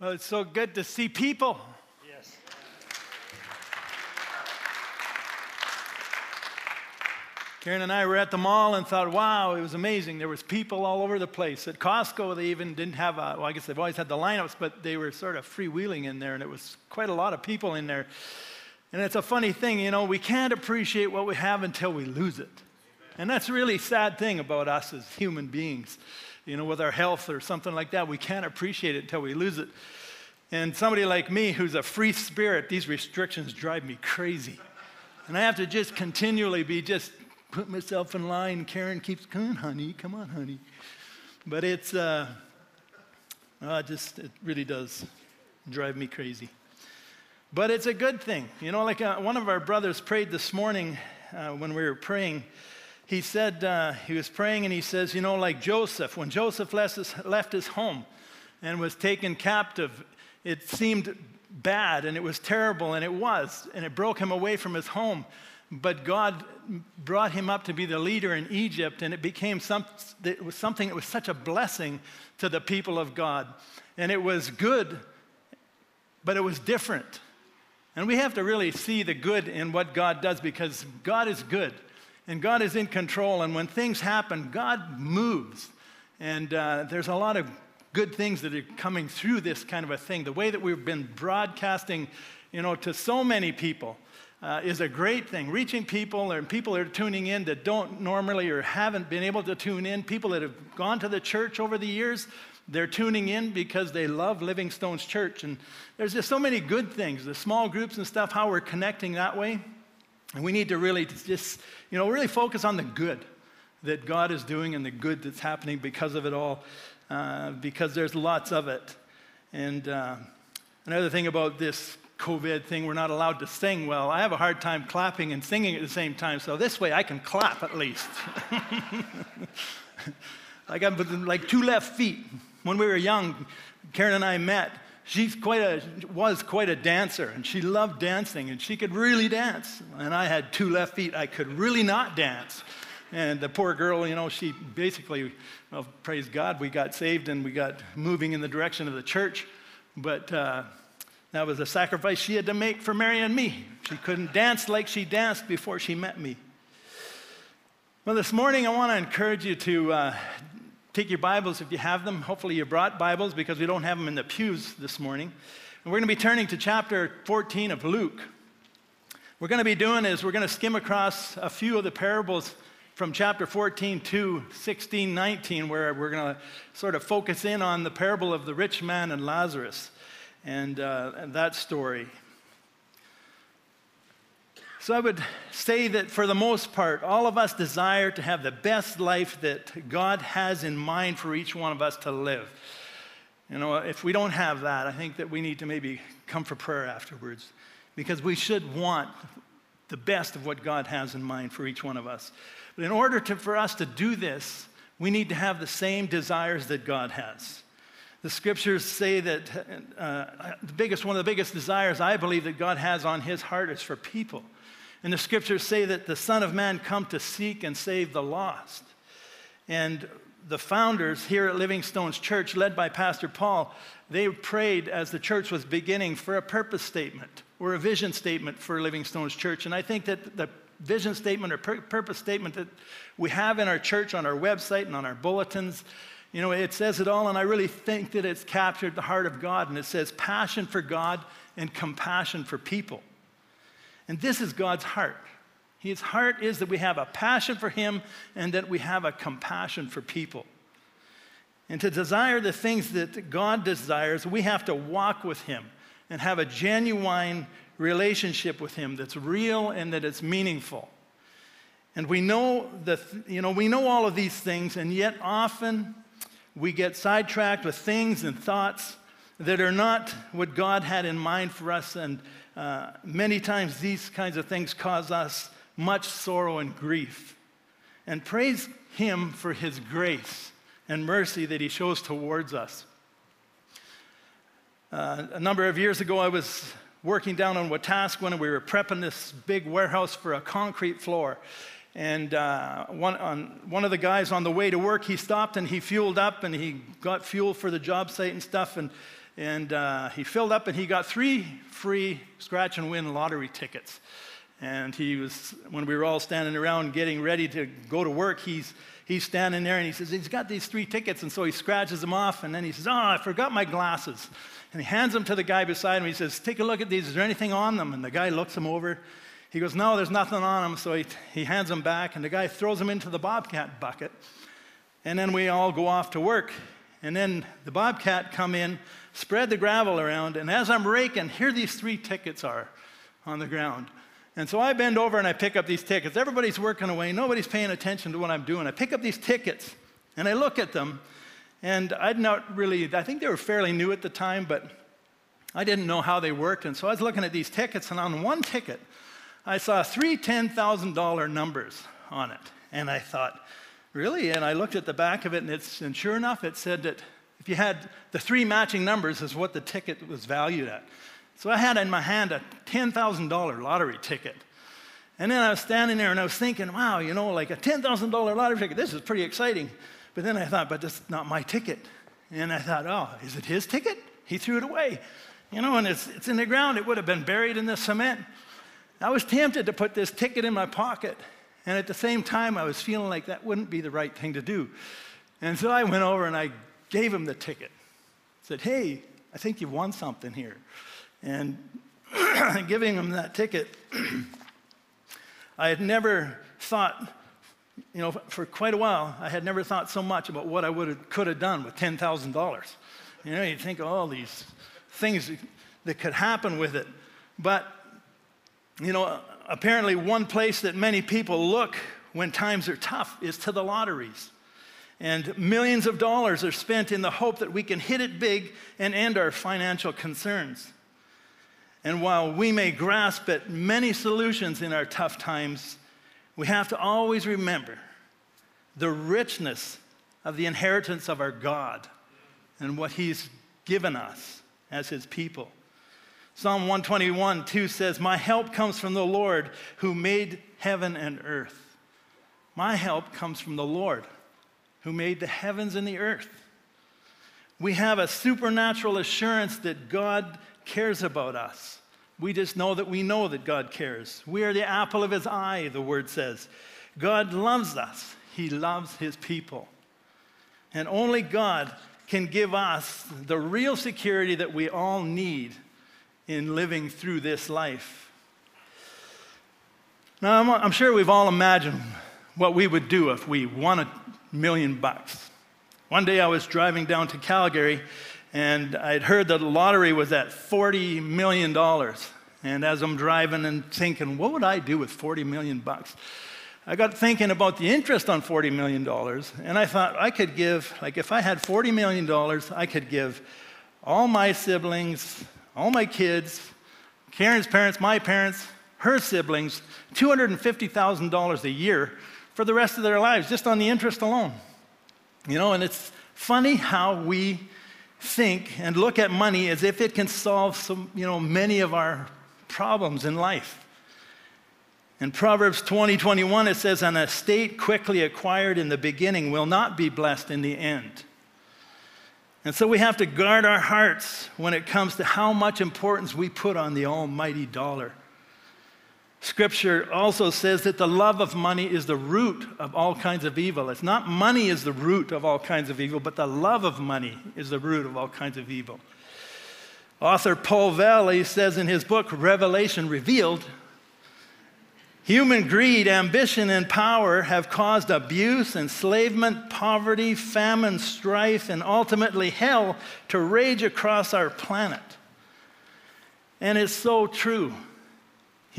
Well, it's so good to see people. Yes. Karen and I were at the mall and thought, wow, it was amazing. There was people all over the place. At Costco, they even didn't have a, well, I guess they've always had the lineups, but they were sort of freewheeling in there, and it was quite a lot of people in there. And it's a funny thing, you know, we can't appreciate what we have until we lose it. And that's a really sad thing about us as human beings. You know, with our health or something like that, we can't appreciate it until we lose it. And somebody like me who's a free spirit, these restrictions drive me crazy. And I have to just continually be just put myself in line. Karen keeps, on, honey, come on, honey. But it's, uh, uh, just, it really does drive me crazy. But it's a good thing. You know, like uh, one of our brothers prayed this morning uh, when we were praying. He said, uh, he was praying and he says, you know, like Joseph, when Joseph left his, left his home and was taken captive, it seemed bad and it was terrible and it was, and it broke him away from his home. But God brought him up to be the leader in Egypt, and it became some, it was something that was such a blessing to the people of God. And it was good, but it was different. And we have to really see the good in what God does because God is good and God is in control. And when things happen, God moves. And uh, there's a lot of good things that are coming through this kind of a thing. The way that we've been broadcasting, you know, to so many people uh, is a great thing. Reaching people and people that are tuning in that don't normally or haven't been able to tune in, people that have gone to the church over the years, they're tuning in because they love Living Stones Church. And there's just so many good things, the small groups and stuff, how we're connecting that way. And we need to really just, you know, really focus on the good that God is doing and the good that's happening because of it all, uh, because there's lots of it. And uh, another thing about this COVID thing, we're not allowed to sing well. I have a hard time clapping and singing at the same time, so this way I can clap at least. like I'm like two left feet. When we were young, Karen and I met. She's quite a, was quite a dancer, and she loved dancing, and she could really dance. And I had two left feet. I could really not dance. And the poor girl, you know, she basically, well, praise God, we got saved and we got moving in the direction of the church. But uh, that was a sacrifice she had to make for Mary and me. She couldn't dance like she danced before she met me. Well, this morning I want to encourage you to uh, take your Bibles if you have them. Hopefully, you brought Bibles because we don't have them in the pews this morning. And we're going to be turning to chapter 14 of Luke. We're going to be doing is we're going to skim across a few of the parables from chapter 14 to 16, 19, where we're going to sort of focus in on the parable of the rich man and Lazarus and, uh, and that story. So I would say that for the most part, all of us desire to have the best life that God has in mind for each one of us to live. You know, if we don't have that, I think that we need to maybe come for prayer afterwards because we should want the best of what God has in mind for each one of us. But in order to, for us to do this, we need to have the same desires that God has. The scriptures say that uh, the biggest, one of the biggest desires I believe that God has on his heart is for people. And the scriptures say that the Son of Man come to seek and save the lost. And the founders here at Living Stones Church, led by Pastor Paul, they prayed as the church was beginning for a purpose statement or a vision statement for Living Stones Church. And I think that the vision statement or pur- purpose statement that we have in our church on our website and on our bulletins you know, it says it all, and I really think that it's captured the heart of God. And it says passion for God and compassion for people. And this is God's heart. His heart is that we have a passion for Him and that we have a compassion for people. And to desire the things that God desires, we have to walk with Him and have a genuine relationship with Him that's real and that it's meaningful. And we know that, you know, we know all of these things, and yet often we get sidetracked with things and thoughts that are not what God had in mind for us. And uh, many times these kinds of things cause us much sorrow and grief. And praise Him for His grace and mercy that He shows towards us. Uh, a number of years ago, I was working down on Wetaskiwin and we were prepping this big warehouse for a concrete floor. And uh, one, on, one of the guys on the way to work, he stopped and he fueled up and he got fuel for the job site and stuff. And, and uh, he filled up and he got three free scratch and win lottery tickets. And he was, when we were all standing around getting ready to go to work, he's, he's standing there and he says, He's got these three tickets. And so he scratches them off. And then he says, Oh, I forgot my glasses. And he hands them to the guy beside him. He says, Take a look at these. Is there anything on them? And the guy looks them over. He goes, No, there's nothing on them. So he, he hands them back. And the guy throws them into the Bobcat bucket. And then we all go off to work. And then the Bobcat come in, spread the gravel around. And as I'm raking, here these three tickets are on the ground. And so I bend over and I pick up these tickets. Everybody's working away, nobody's paying attention to what I'm doing. I pick up these tickets and I look at them, and I'd not really, I think they were fairly new at the time, but I didn't know how they worked. And so I was looking at these tickets, and on one ticket, I saw three $10,000 numbers on it. And I thought, really? And I looked at the back of it, and, and sure enough, it said that if you had the three matching numbers, is what the ticket was valued at. So I had in my hand a $10,000 lottery ticket. And then I was standing there and I was thinking, wow, you know, like a $10,000 lottery ticket, this is pretty exciting. But then I thought, but that's not my ticket. And I thought, oh, is it his ticket? He threw it away. You know, and it's, it's in the ground. It would have been buried in the cement. I was tempted to put this ticket in my pocket. And at the same time, I was feeling like that wouldn't be the right thing to do. And so I went over and I gave him the ticket. Said, hey, I think you've won something here. And giving him that ticket, I had never thought, you know, for quite a while, I had never thought so much about what I would have, could have done with $10,000. You know, you think all these things that could happen with it. But, you know, apparently one place that many people look when times are tough is to the lotteries. And millions of dollars are spent in the hope that we can hit it big and end our financial concerns. And while we may grasp at many solutions in our tough times, we have to always remember the richness of the inheritance of our God and what He's given us as His people. Psalm 121 2 says, My help comes from the Lord who made heaven and earth. My help comes from the Lord who made the heavens and the earth. We have a supernatural assurance that God cares about us. We just know that we know that God cares. We are the apple of his eye, the word says. God loves us, he loves his people. And only God can give us the real security that we all need in living through this life. Now, I'm, I'm sure we've all imagined what we would do if we a million bucks. One day I was driving down to Calgary and I'd heard that the lottery was at $40 million. And as I'm driving and thinking, what would I do with 40 million bucks? I got thinking about the interest on $40 million, and I thought I could give, like, if I had $40 million, I could give all my siblings, all my kids, Karen's parents, my parents, her siblings, $250,000 a year for the rest of their lives, just on the interest alone. You know, and it's funny how we think and look at money as if it can solve some, you know, many of our problems in life. In Proverbs 20 21, it says, An estate quickly acquired in the beginning will not be blessed in the end. And so we have to guard our hearts when it comes to how much importance we put on the almighty dollar. Scripture also says that the love of money is the root of all kinds of evil. It's not money is the root of all kinds of evil, but the love of money is the root of all kinds of evil. Author Paul Valley says in his book, Revelation Revealed, human greed, ambition, and power have caused abuse, enslavement, poverty, famine, strife, and ultimately hell to rage across our planet. And it's so true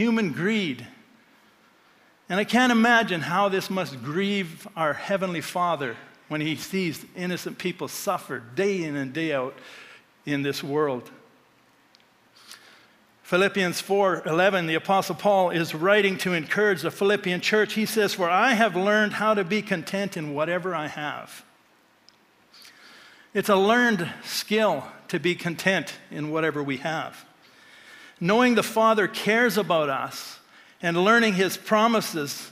human greed. And I can't imagine how this must grieve our Heavenly Father when He sees innocent people suffer day in and day out in this world. Philippians 4:11 the apostle Paul is writing to encourage the Philippian church. He says, "For I have learned how to be content in whatever I have." It's a learned skill to be content in whatever we have knowing the Father cares about us and learning His promises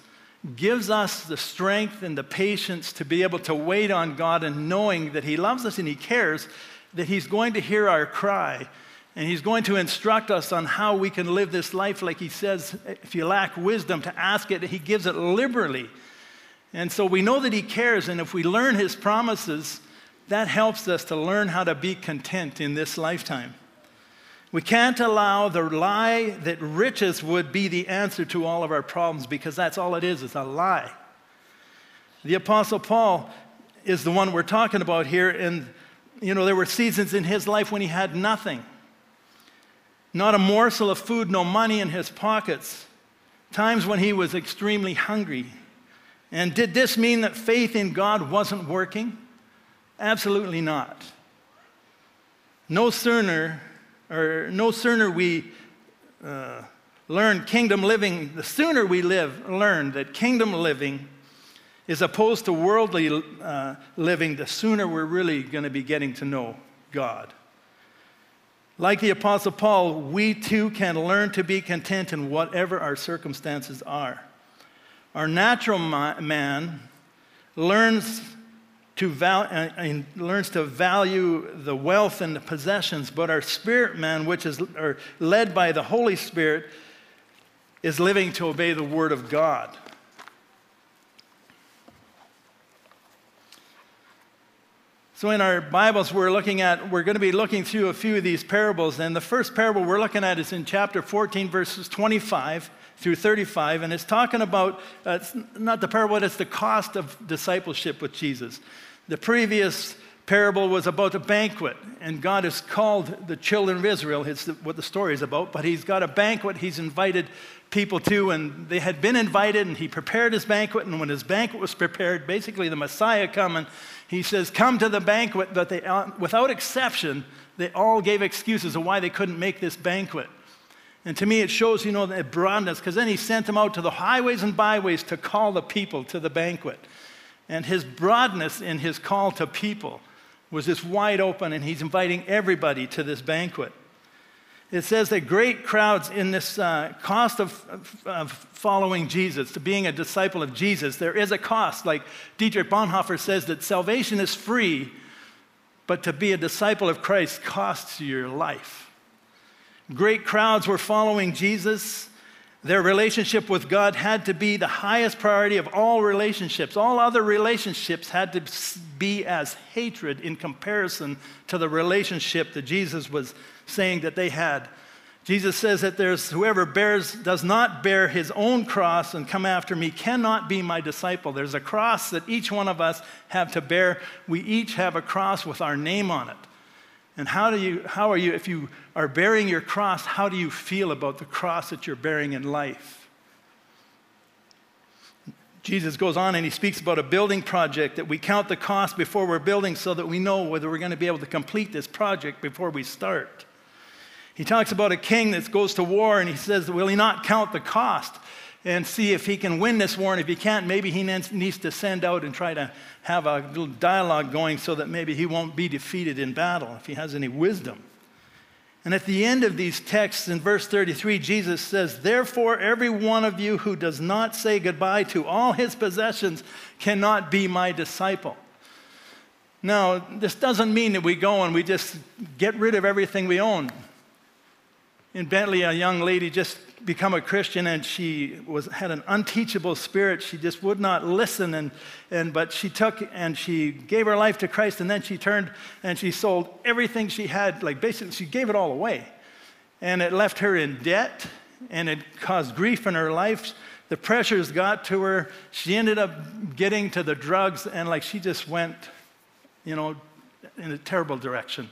gives us the strength and the patience to be able to wait on God and knowing that He loves us and He cares, that He's going to hear our cry and He's going to instruct us on how we can live this life. Like He says, if you lack wisdom, to ask it, He gives it liberally. And so we know that He cares, and if we learn His promises, that helps us to learn how to be content in this lifetime. We can't allow the lie that riches would be the answer to all of our problems because that's all it is, it's a lie. The Apostle Paul is the one we're talking about here, and you know, there were seasons in his life when he had nothing. Not a morsel of food, no money in his pockets. Times when he was extremely hungry. And did this mean that faith in God wasn't working? Absolutely not. No sooner, or no sooner we uh, learn kingdom living, the sooner we live, learn that kingdom living is opposed to worldly uh, living, the sooner we're really going to be getting to know God. Like the Apostle Paul, we too can learn to be content in whatever our circumstances are. Our natural man learns to, val- uh, learns to value the wealth and the possessions, but our spirit man, which is or led by the Holy Spirit, is living to obey the Word of God. So, in our Bibles, we're looking at, we're going to be looking through a few of these parables. And the first parable we're looking at is in chapter 14, verses 25 through 35. And it's talking about, uh, it's not the parable, it's the cost of discipleship with Jesus. The previous parable was about a banquet, and God has called the children of Israel, it's what the story is about, but He's got a banquet He's invited people to, and they had been invited, and He prepared His banquet, and when His banquet was prepared, basically the Messiah coming, He says, Come to the banquet, but they, uh, without exception, they all gave excuses of why they couldn't make this banquet. And to me, it shows, you know, the broadness, because then he sent them out to the highways and byways to call the people to the banquet. And his broadness in his call to people was just wide open, and he's inviting everybody to this banquet. It says that great crowds in this uh, cost of, of, of, following Jesus, to being a disciple of Jesus, there is a cost. Like Dietrich Bonhoeffer says that salvation is free, but to be a disciple of Christ costs your life. Great crowds were following Jesus. Their relationship with God had to be the highest priority of all relationships. All other relationships had to be as hatred in comparison to the relationship that Jesus was saying that they had. Jesus says that there's whoever bears does not bear his own cross and come after me cannot be my disciple. There's a cross that each one of us have to bear. We each have a cross with our name on it. And how, do you, how are you, if you are bearing your cross, how do you feel about the cross that you're bearing in life? Jesus goes on and he speaks about a building project that we count the cost before we're building so that we know whether we're going to be able to complete this project before we start. He talks about a king that goes to war and he says, Will he not count the cost? and see if he can win this war. And if he can't, maybe he needs to send out and try to have a little dialogue going so that maybe he won't be defeated in battle if he has any wisdom. And at the end of these texts, in verse 33, Jesus says, Therefore, every one of you who does not say goodbye to all his possessions cannot be my disciple. Now, this doesn't mean that we go and we just get rid of everything we own. In Bentley, a young lady just become a Christian and she was, had an unteachable spirit. She just would not listen. And, and, but she took and she gave her life to Christ and then she turned and she sold everything she had. Like basically, she gave it all away. And it left her in debt and it caused grief in her life. The pressures got to her. She ended up getting to the drugs and like she just went, you know, in a terrible direction.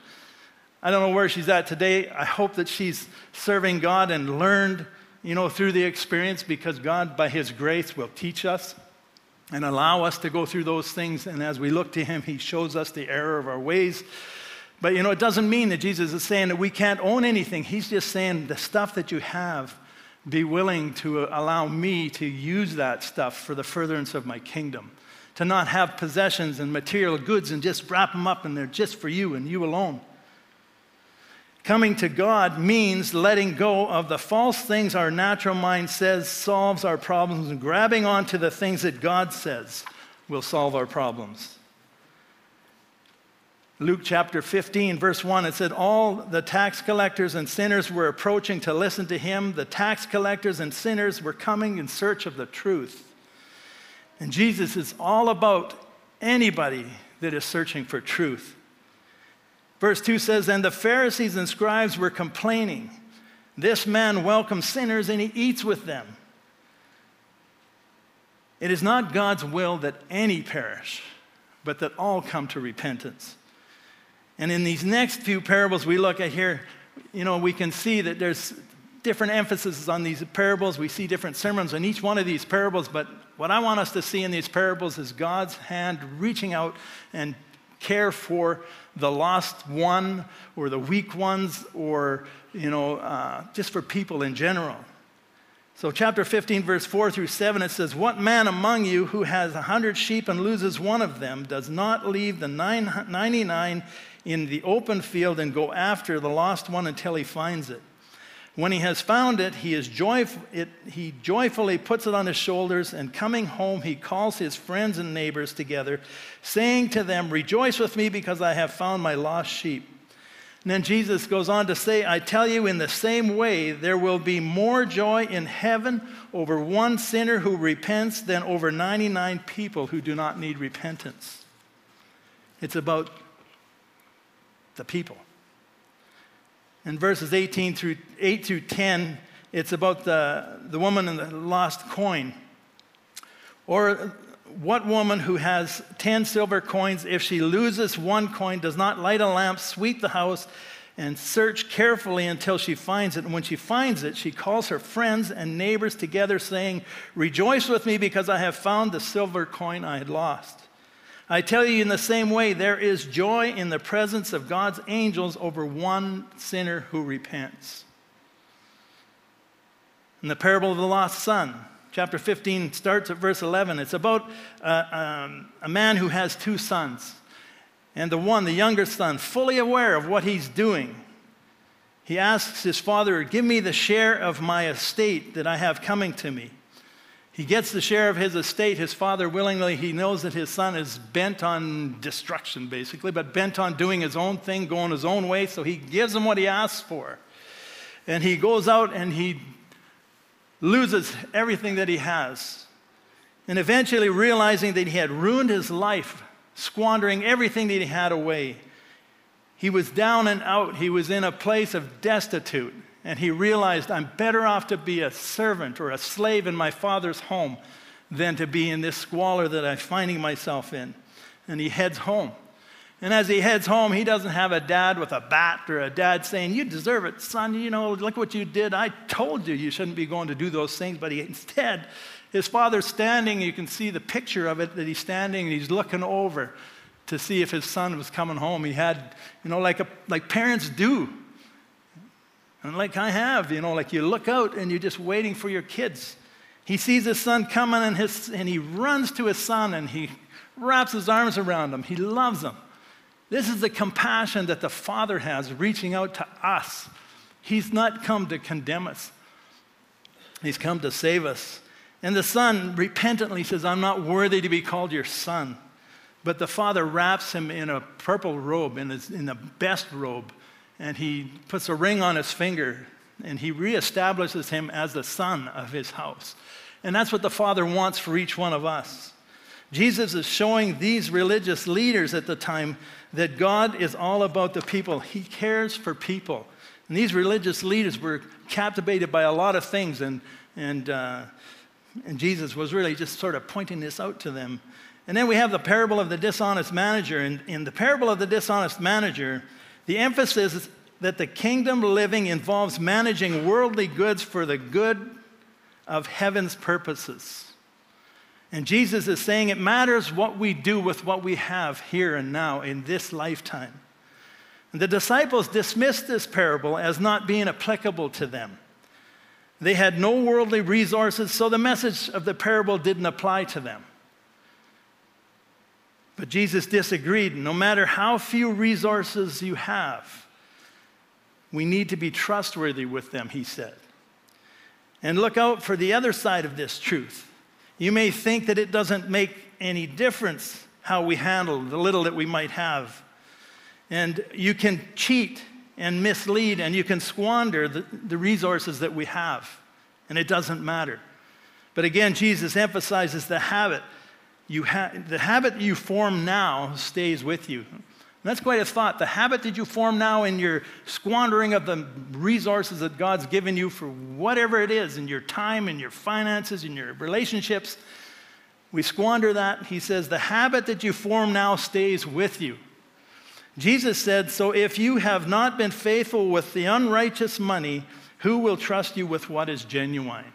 I don't know where she's at today. I hope that she's serving God and learned you know, through the experience because God, by His grace, will teach us and allow us to go through those things. And as we look to Him, He shows us the error of our ways. But, you know, it doesn't mean that Jesus is saying that we can't own anything. He's just saying the stuff that you have, be willing to allow me to use that stuff for the furtherance of my kingdom. To not have possessions and material goods and just wrap them up and they're just for you and you alone Coming to God means letting go of the false things our natural mind says solves our problems and grabbing onto the things that God says will solve our problems. Luke chapter 15, verse 1, it said, All the tax collectors and sinners were approaching to listen to him. The tax collectors and sinners were coming in search of the truth. And Jesus is all about anybody that is searching for truth. Verse 2 says, And the Pharisees and scribes were complaining. This man welcomes sinners and he eats with them. It is not God's will that any perish, but that all come to repentance. And in these next few parables we look at here, you know, we can see that there's different emphasis on these parables. We see different sermons on each one of these parables, but what I want us to see in these parables is God's hand reaching out and care for the lost one or the weak ones or, you know, uh, just for people in general. So, chapter 15, verse 4 through 7, it says, What man among you who has a hundred sheep and loses one of them does not leave the 99 in the open field and go after the lost one until he finds it? When he has found it, he, is joyf- it, he joyfully puts it on his shoulders, and coming home, he calls his friends and neighbors together, saying to them, Rejoice with me because I have found my lost sheep. And then Jesus goes on to say, I tell you, in the same way, there will be more joy in heaven over one sinner who repents than over 99 people who do not need repentance. It's about the people. In verses 18 through 8 through 10, it's about the, the woman and the lost coin. Or what woman who has 10 silver coins, if she loses one coin, does not light a lamp, sweep the house, and search carefully until she finds it? And when she finds it, she calls her friends and neighbors together, saying, Rejoice with me because I have found the silver coin I had lost. I tell you, in the same way, there is joy in the presence of God's angels over one sinner who repents. In the parable of the lost son, chapter 15 starts at verse 11. It's about uh, um, a man who has two sons. And the one, the younger son, fully aware of what he's doing, he asks his father, Give me the share of my estate that I have coming to me. He gets the share of his estate. His father willingly, he knows that his son is bent on destruction, basically, but bent on doing his own thing, going his own way. So he gives him what he asks for. And he goes out and he loses everything that he has. And eventually, realizing that he had ruined his life, squandering everything that he had away, he was down and out. He was in a place of destitute and he realized I'm better off to be a servant or a slave in my father's home than to be in this squalor that I'm finding myself in. And he heads home. And as he heads home, he doesn't have a dad with a bat or a dad saying, You deserve it, son. You know, look what you did. I told you you shouldn't be going to do those things. But he, instead, his father's standing. You can see the picture of it that he's standing and he's looking over to see if his son was coming home. He had, you know, like, a, like parents do and like I have, you know, like you look out and you're just waiting for your kids. He sees his son coming and, his, and he runs to his son and he wraps his arms around him. He loves him. This is the compassion that the Father has reaching out to us. He's not come to condemn us, He's come to save us. And the son repentantly says, I'm not worthy to be called your son. But the father wraps him in a purple robe, in, his, in the best robe, and he puts a ring on his finger and he reestablishes him as the son of his house. And that's what the Father wants for each one of us. Jesus is showing these religious leaders at the time that God is all about the people. He cares for people. And these religious leaders were captivated by a lot of things, and, and, uh, and Jesus was really just sort of pointing this out to them. And then we have the parable of the dishonest manager. And in the parable of the dishonest manager, the emphasis is that the kingdom living involves managing worldly goods for the good of heaven's purposes. And Jesus is saying it matters what we do with what we have here and now in this lifetime. And the disciples dismissed this parable as not being applicable to them. They had no worldly resources, so the message of the parable didn't apply to them. But Jesus disagreed. No matter how few resources you have, We need to be trustworthy with them, he said. And look out for the other side of this truth. You may think that it doesn't make any difference how we handle the little that we might have. And you can cheat and mislead and you can squander the, the resources that we have, and it doesn't matter. But again, Jesus emphasizes the habit. You ha- the habit you form now stays with you. And that's quite a thought. The habit that you form now in your squandering of the resources that God's given you for whatever it is, in your time, in your finances, in your relationships, we squander that. He says, the habit that you form now stays with you. Jesus said, So if you have not been faithful with the unrighteous money, who will trust you with what is genuine?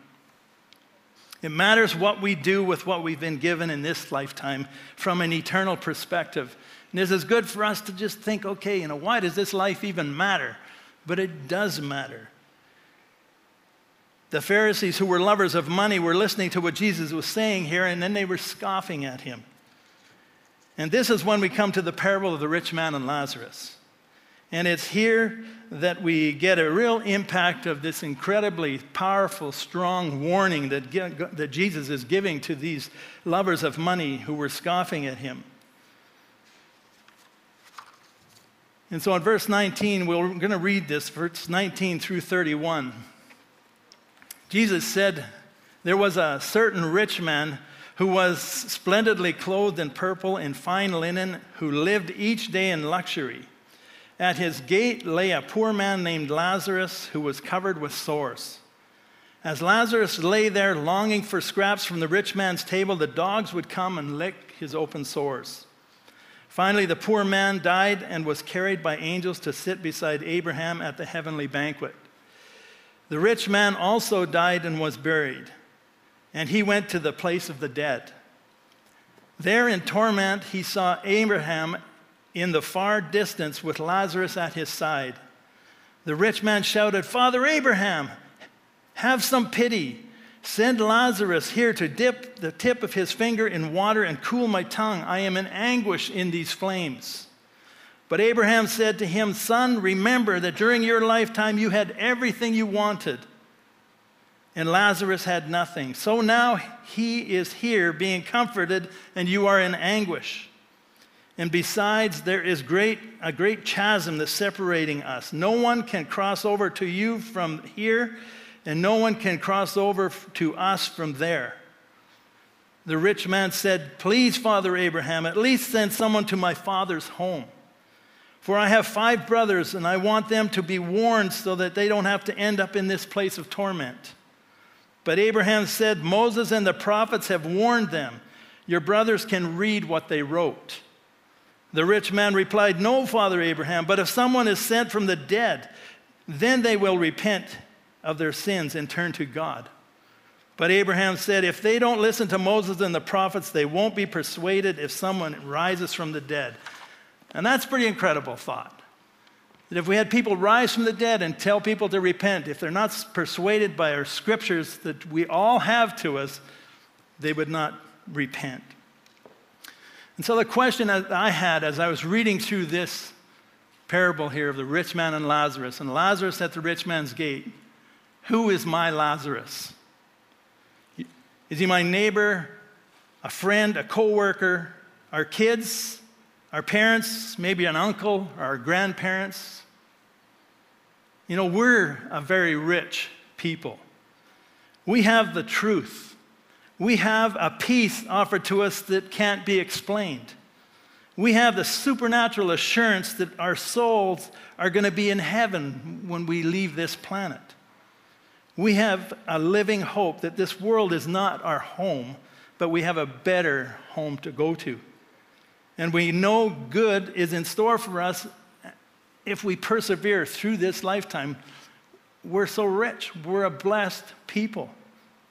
It matters what we do with what we've been given in this lifetime from an eternal perspective. And this is good for us to just think, okay, you know, why does this life even matter? But it does matter. The Pharisees, who were lovers of money, were listening to what Jesus was saying here, and then they were scoffing at him. And this is when we come to the parable of the rich man and Lazarus. And it's here that we get a real impact of this incredibly powerful, strong warning that, that Jesus is giving to these lovers of money who were scoffing at him. And so in verse 19, we're going to read this, verse 19 through 31. Jesus said, There was a certain rich man who was splendidly clothed in purple and fine linen, who lived each day in luxury. At his gate lay a poor man named Lazarus, who was covered with sores. As Lazarus lay there longing for scraps from the rich man's table, the dogs would come and lick his open sores. Finally, the poor man died and was carried by angels to sit beside Abraham at the heavenly banquet. The rich man also died and was buried, and he went to the place of the dead. There in torment, he saw Abraham in the far distance with Lazarus at his side. The rich man shouted, Father Abraham, have some pity. Send Lazarus here to dip the tip of his finger in water and cool my tongue. I am in anguish in these flames. But Abraham said to him, Son, remember that during your lifetime you had everything you wanted, and Lazarus had nothing. So now he is here being comforted, and you are in anguish. And besides, there is great, a great chasm that's separating us. No one can cross over to you from here and no one can cross over to us from there. The rich man said, Please, Father Abraham, at least send someone to my father's home. For I have five brothers, and I want them to be warned so that they don't have to end up in this place of torment. But Abraham said, Moses and the prophets have warned them. Your brothers can read what they wrote. The rich man replied, No, Father Abraham, but if someone is sent from the dead, then they will repent of their sins and turn to God. But Abraham said, If they don't listen to Moses and the prophets, they won't be persuaded if someone rises from the dead. And that's pretty incredible thought. That if we had people rise from the dead and tell people to repent, if they're not persuaded by our scriptures that we all have to us, they would not repent. And so the question that I had as I was reading through this parable here of the rich man and Lazarus, and Lazarus at the rich man's gate, who is my Lazarus? Is he my neighbor, a friend, a coworker, our kids, our parents, maybe an uncle, our grandparents? You know, we're a very rich people. We have the truth. We have a peace offered to us that can't be explained. We have the supernatural assurance that our souls are going to be in heaven when we leave this planet. We have a living hope that this world is not our home, but we have a better home to go to. And we know good is in store for us if we persevere through this lifetime. We're so rich, we're a blessed people.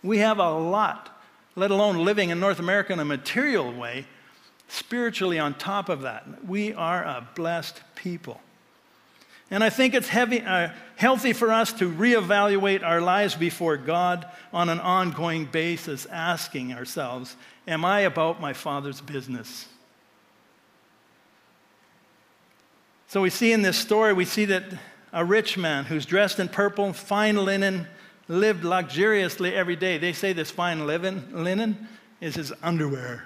We have a lot, let alone living in North America in a material way, spiritually on top of that. We are a blessed people. And I think it's heavy, uh, healthy for us to reevaluate our lives before God on an ongoing basis, asking ourselves, Am I about my Father's business? So we see in this story, we see that a rich man who's dressed in purple, fine linen, lived luxuriously every day. They say this fine linen is his underwear.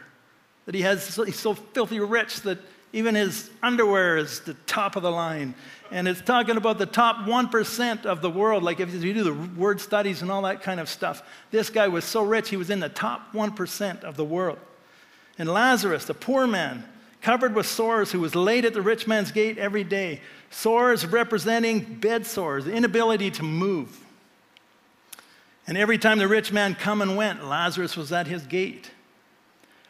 That he has, he's so filthy rich that even his underwear is the top of the line. And it's talking about the top 1% of the world. Like if you do the word studies and all that kind of stuff, this guy was so rich, he was in the top 1% of the world. And Lazarus, the poor man, covered with sores, who was laid at the rich man's gate every day. Sores representing bed sores, inability to move. And every time the rich man come and went, Lazarus was at his gate.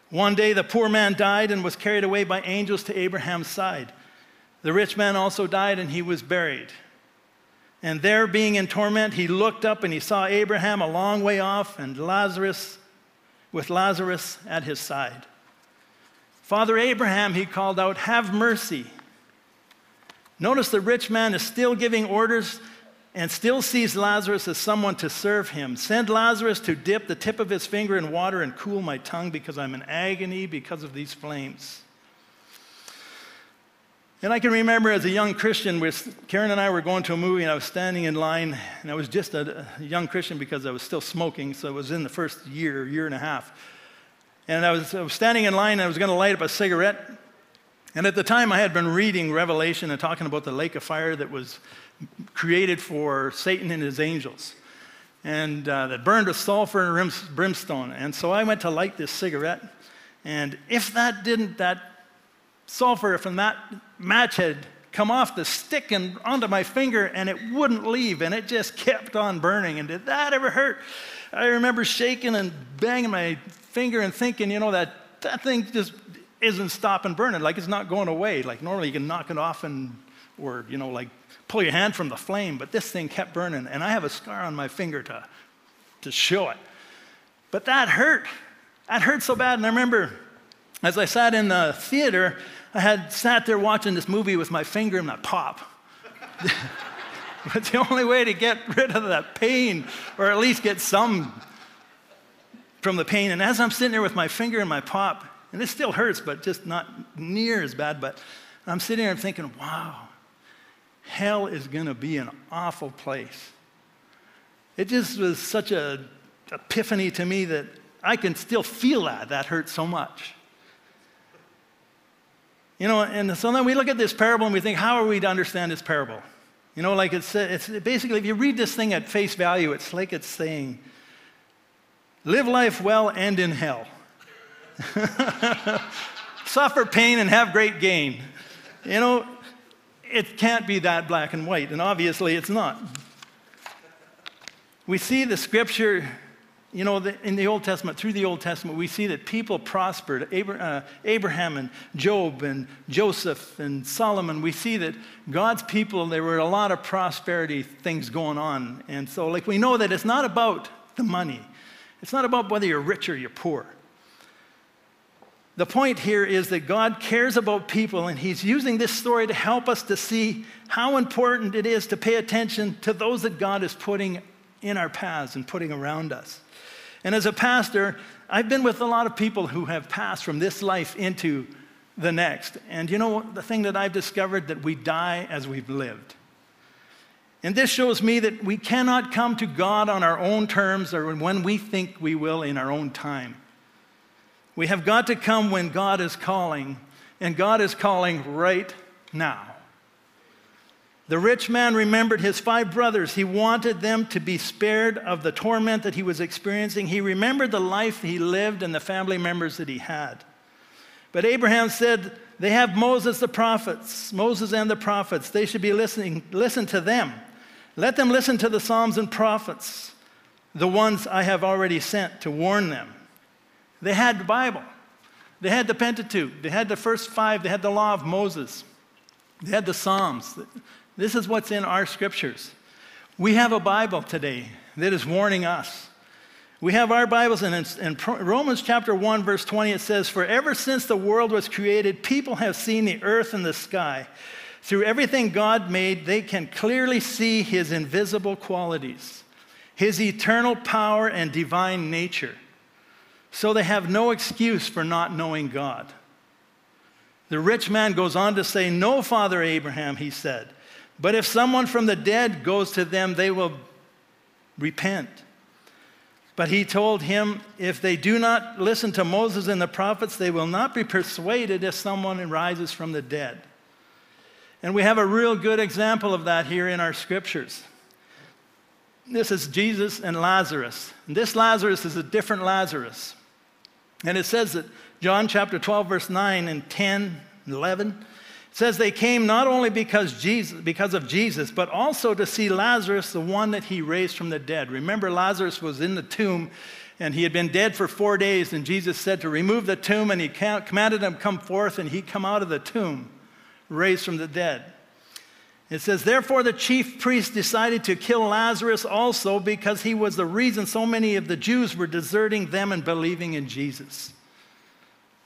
One day the poor man died and was carried away by angels to Abraham's side. The rich man also died and he was buried. And there, being in torment, he looked up and he saw Abraham a long way off and Lazarus with Lazarus at his side. Father Abraham, he called out, Have mercy. Notice the rich man is still giving orders and still sees Lazarus as someone to serve him. Send Lazarus to dip the tip of his finger in water and cool my tongue because I'm in agony because of these flames. And I can remember as a young Christian, with Karen and I were going to a movie, and I was standing in line, and I was just a, a young Christian because I was still smoking, so it was in the first year, year and a half. And I was, I was standing in line, and I was going to light up a cigarette. And at the time, I had been reading Revelation and talking about the lake of fire that was created for Satan and his angels, and uh, that burned with sulfur and brimstone. And so I went to light this cigarette, and if that didn't, that sulfur from that match had come off the stick and onto my finger, and it wouldn't leave, and it just kept on burning. And did that ever hurt? I remember shaking and banging my finger and thinking, you know, that that thing just isn't stopping burning, like it's not going away. Like normally you can knock it off and, or, you know, like pull your hand from the flame, but this thing kept burning, and I have a scar on my finger to, to show it. But that hurt. That hurt so bad. And I remember as I sat in the theater, I had sat there watching this movie with my finger in my pop. but the only way to get rid of that pain, or at least get some from the pain, and as I'm sitting there with my finger in my pop, and it still hurts, but just not near as bad, but I'm sitting there thinking, wow, hell is going to be an awful place. It just was such a epiphany to me that I can still feel that. That hurts so much. You know, and so then we look at this parable and we think, how are we to understand this parable? You know, like it's, it's basically, if you read this thing at face value, it's like it's saying, live life well and in hell. Suffer pain and have great gain. You know, it can't be that black and white, and obviously it's not. We see the scripture, you know, in the Old Testament, through the Old Testament, we see that people prospered. Uh, Abraham and Job and Joseph and Solomon, we see that God's people, there were a lot of prosperity things going on. And so, like, we know that it's not about the money, it's not about whether you're rich or you're poor. The point here is that God cares about people, and He's using this story to help us to see how important it is to pay attention to those that God is putting in our paths and putting around us. And as a pastor, I've been with a lot of people who have passed from this life into the next. And you know the thing that I've discovered that we die as we've lived. And this shows me that we cannot come to God on our own terms or when we think we will in our own time. We have got to come when God is calling, and God is calling right now. The rich man remembered his five brothers. He wanted them to be spared of the torment that he was experiencing. He remembered the life he lived and the family members that he had. But Abraham said, They have Moses the prophets, Moses and the prophets. They should be listening. Listen to them. Let them listen to the Psalms and prophets, the ones I have already sent to warn them. They had the Bible. They had the Pentateuch. They had the first five. They had the law of Moses. They had the Psalms. This is what's in our scriptures. We have a Bible today that is warning us. We have our Bibles, and in, Romans chapter 1, verse 20, it says, For ever since the world was created, people have seen the earth and the sky. Through everything God made, they can clearly see his invisible qualities, his eternal power and divine nature. So they have no excuse for not knowing God. The rich man goes on to say, No, Father Abraham, he said, But if someone from the dead goes to them, they will repent. But he told him, If they do not listen to Moses and the prophets, they will not be persuaded if someone rises from the dead. And we have a real good example of that here in our scriptures. This is Jesus and Lazarus. And this Lazarus is a different Lazarus. And it says that John chapter 12, verse 9 and 10, and 11, says they came not only because, Jesus, because of Jesus, but also to see Lazarus, the one that he raised from the dead. Remember, Lazarus was in the tomb and he had been dead for four days, and Jesus said to remove the tomb, and he commanded him come forth, and he come out of the tomb, raised from the dead. It says, Therefore, the chief priest decided to kill Lazarus also because he was the reason so many of the Jews were deserting them and believing in Jesus.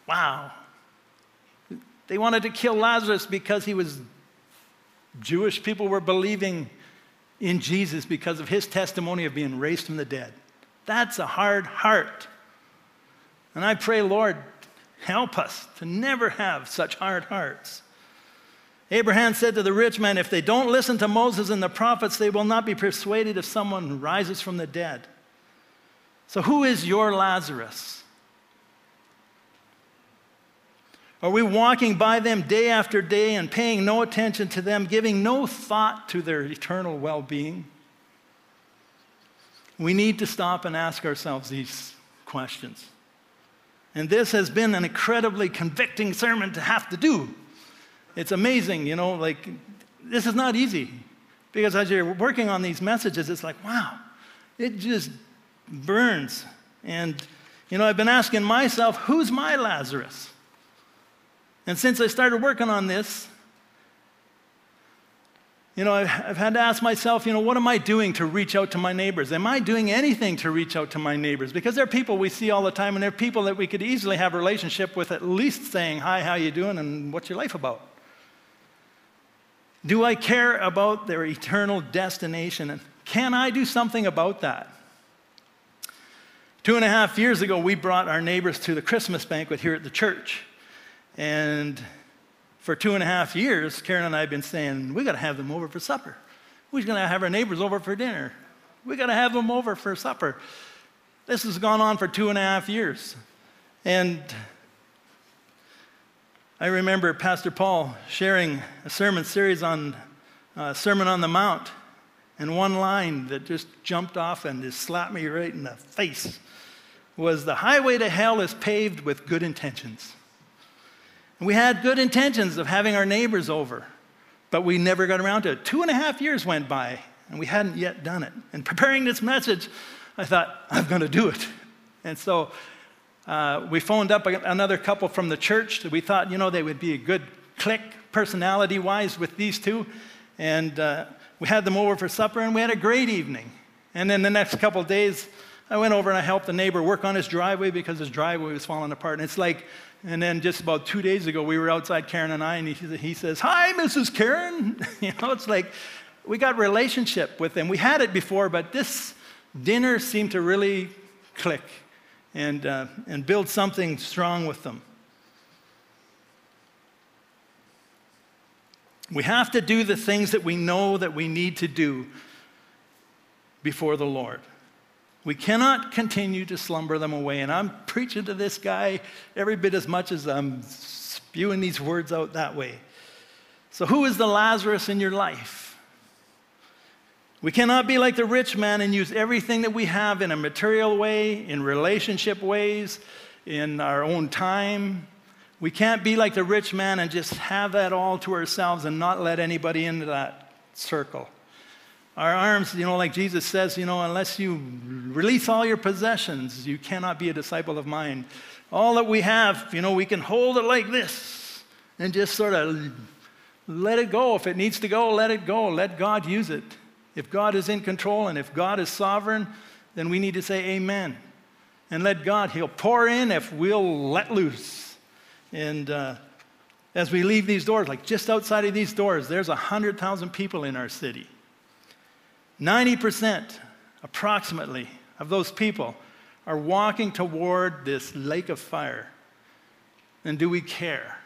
Wow. They wanted to kill Lazarus because he was Jewish people were believing in Jesus because of his testimony of being raised from the dead. That's a hard heart. And I pray, Lord, help us to never have such hard hearts. Abraham said to the rich man, If they don't listen to Moses and the prophets, they will not be persuaded if someone rises from the dead. So, who is your Lazarus? Are we walking by them day after day and paying no attention to them, giving no thought to their eternal well being? We need to stop and ask ourselves these questions. And this has been an incredibly convicting sermon to have to do. It's amazing, you know, like, this is not easy. Because as you're working on these messages, it's like, wow, it just burns. And, you know, I've been asking myself, who's my Lazarus? And since I started working on this, you know, I've had to ask myself, you know, what am I doing to reach out to my neighbors? Am I doing anything to reach out to my neighbors? Because there are people we see all the time, and there are people that we could easily have a relationship with, at least saying, hi, how you doing, and what's your life about? Do I care about their eternal destination? And can I do something about that? Two and a half years ago, we brought our neighbors to the Christmas banquet here at the church. And for two and a half years, Karen and I have been saying, we got to have them over for supper. We're going to have our neighbors over for dinner. We got to have them over for supper. This has gone on for two and a half years. And I remember Pastor Paul sharing a sermon series on uh, Sermon on the Mount, and one line that just jumped off and just slapped me right in the face was The highway to hell is paved with good intentions. We had good intentions of having our neighbors over, but we never got around to it. Two and a half years went by, and we hadn't yet done it. And preparing this message, I thought, I'm going to do it. And so uh, we phoned up another couple from the church that we thought, you know, they would be a good click personality wise with these two. And uh, we had them over for supper, and we had a great evening. And then the next couple days, I went over and I helped the neighbor work on his driveway because his driveway was falling apart. And it's like and then just about two days ago, we were outside, Karen and I, and he, he says, Hi, Mrs. Karen. you know, it's like we got relationship with them. We had it before, but this dinner seemed to really click and, uh, and build something strong with them. We have to do the things that we know that we need to do before the Lord. We cannot continue to slumber them away. And I'm preaching to this guy every bit as much as I'm spewing these words out that way. So, who is the Lazarus in your life? We cannot be like the rich man and use everything that we have in a material way, in relationship ways, in our own time. We can't be like the rich man and just have that all to ourselves and not let anybody into that circle. Our arms, you know, like Jesus says, you know, unless you release all your possessions, you cannot be a disciple of mine. All that we have, you know, we can hold it like this and just sort of let it go. If it needs to go, let it go. Let God use it. If God is in control and if God is sovereign, then we need to say amen. And let God, He'll pour in if we'll let loose. And uh, as we leave these doors, like just outside of these doors, there's 100,000 people in our city. 90% approximately of those people are walking toward this lake of fire. And do we care?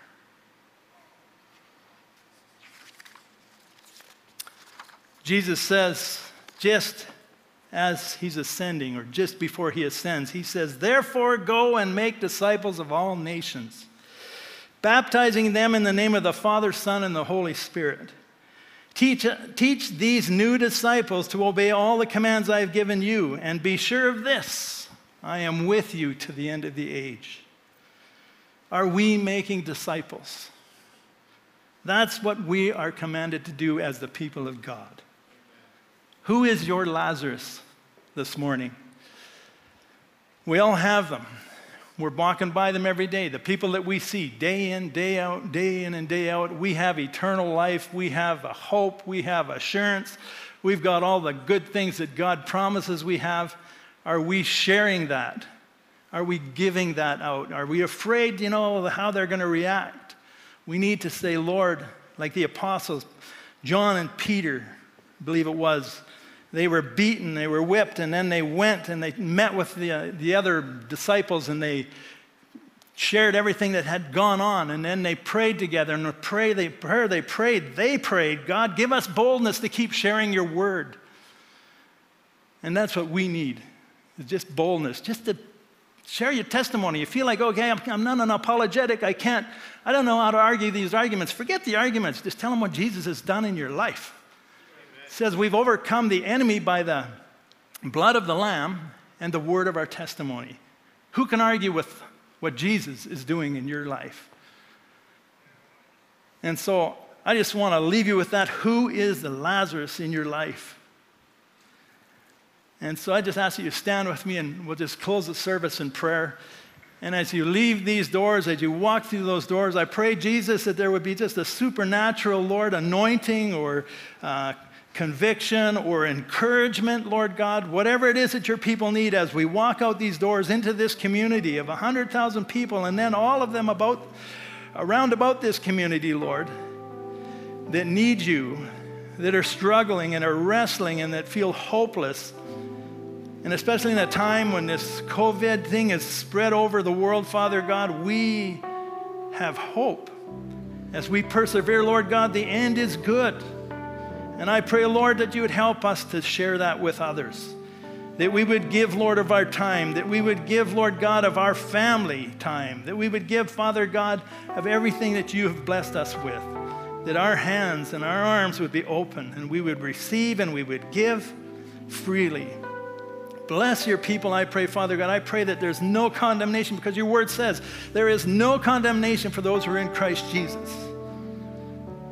Jesus says, just as he's ascending, or just before he ascends, he says, Therefore, go and make disciples of all nations, baptizing them in the name of the Father, Son, and the Holy Spirit. Teach, teach these new disciples to obey all the commands I have given you, and be sure of this I am with you to the end of the age. Are we making disciples? That's what we are commanded to do as the people of God. Who is your Lazarus this morning? We all have them. We're walking by them every day. The people that we see day in, day out, day in and day out, we have eternal life. We have a hope. We have assurance. We've got all the good things that God promises we have. Are we sharing that? Are we giving that out? Are we afraid, you know, how they're going to react? We need to say, Lord, like the apostles, John and Peter, believe it was, they were beaten, they were whipped, and then they went and they met with the, uh, the other disciples and they shared everything that had gone on. And then they prayed together. And pray, they, prayer they prayed, they prayed, God, give us boldness to keep sharing your word. And that's what we need, is just boldness, just to share your testimony. You feel like, okay, I'm, I'm not an apologetic. I can't, I don't know how to argue these arguments. Forget the arguments. Just tell them what Jesus has done in your life says we've overcome the enemy by the blood of the Lamb and the word of our testimony. Who can argue with what Jesus is doing in your life? And so I just want to leave you with that. Who is the Lazarus in your life? And so I just ask that you stand with me and we'll just close the service in prayer. And as you leave these doors, as you walk through those doors, I pray, Jesus, that there would be just a supernatural, Lord, anointing or uh, conviction or encouragement, Lord God, whatever it is that your people need as we walk out these doors into this community of 100,000 people and then all of them about around about this community, Lord, that need you, that are struggling and are wrestling and that feel hopeless. And especially in a time when this COVID thing is spread over the world, Father God, we have hope. As we persevere, Lord God, the end is good. And I pray, Lord, that you would help us to share that with others. That we would give, Lord, of our time. That we would give, Lord God, of our family time. That we would give, Father God, of everything that you have blessed us with. That our hands and our arms would be open and we would receive and we would give freely. Bless your people, I pray, Father God. I pray that there's no condemnation because your word says there is no condemnation for those who are in Christ Jesus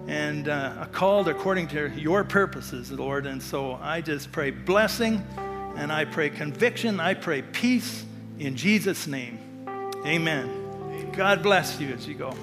and uh, called according to your purposes, Lord. And so I just pray blessing and I pray conviction. I pray peace in Jesus' name. Amen. God bless you as you go.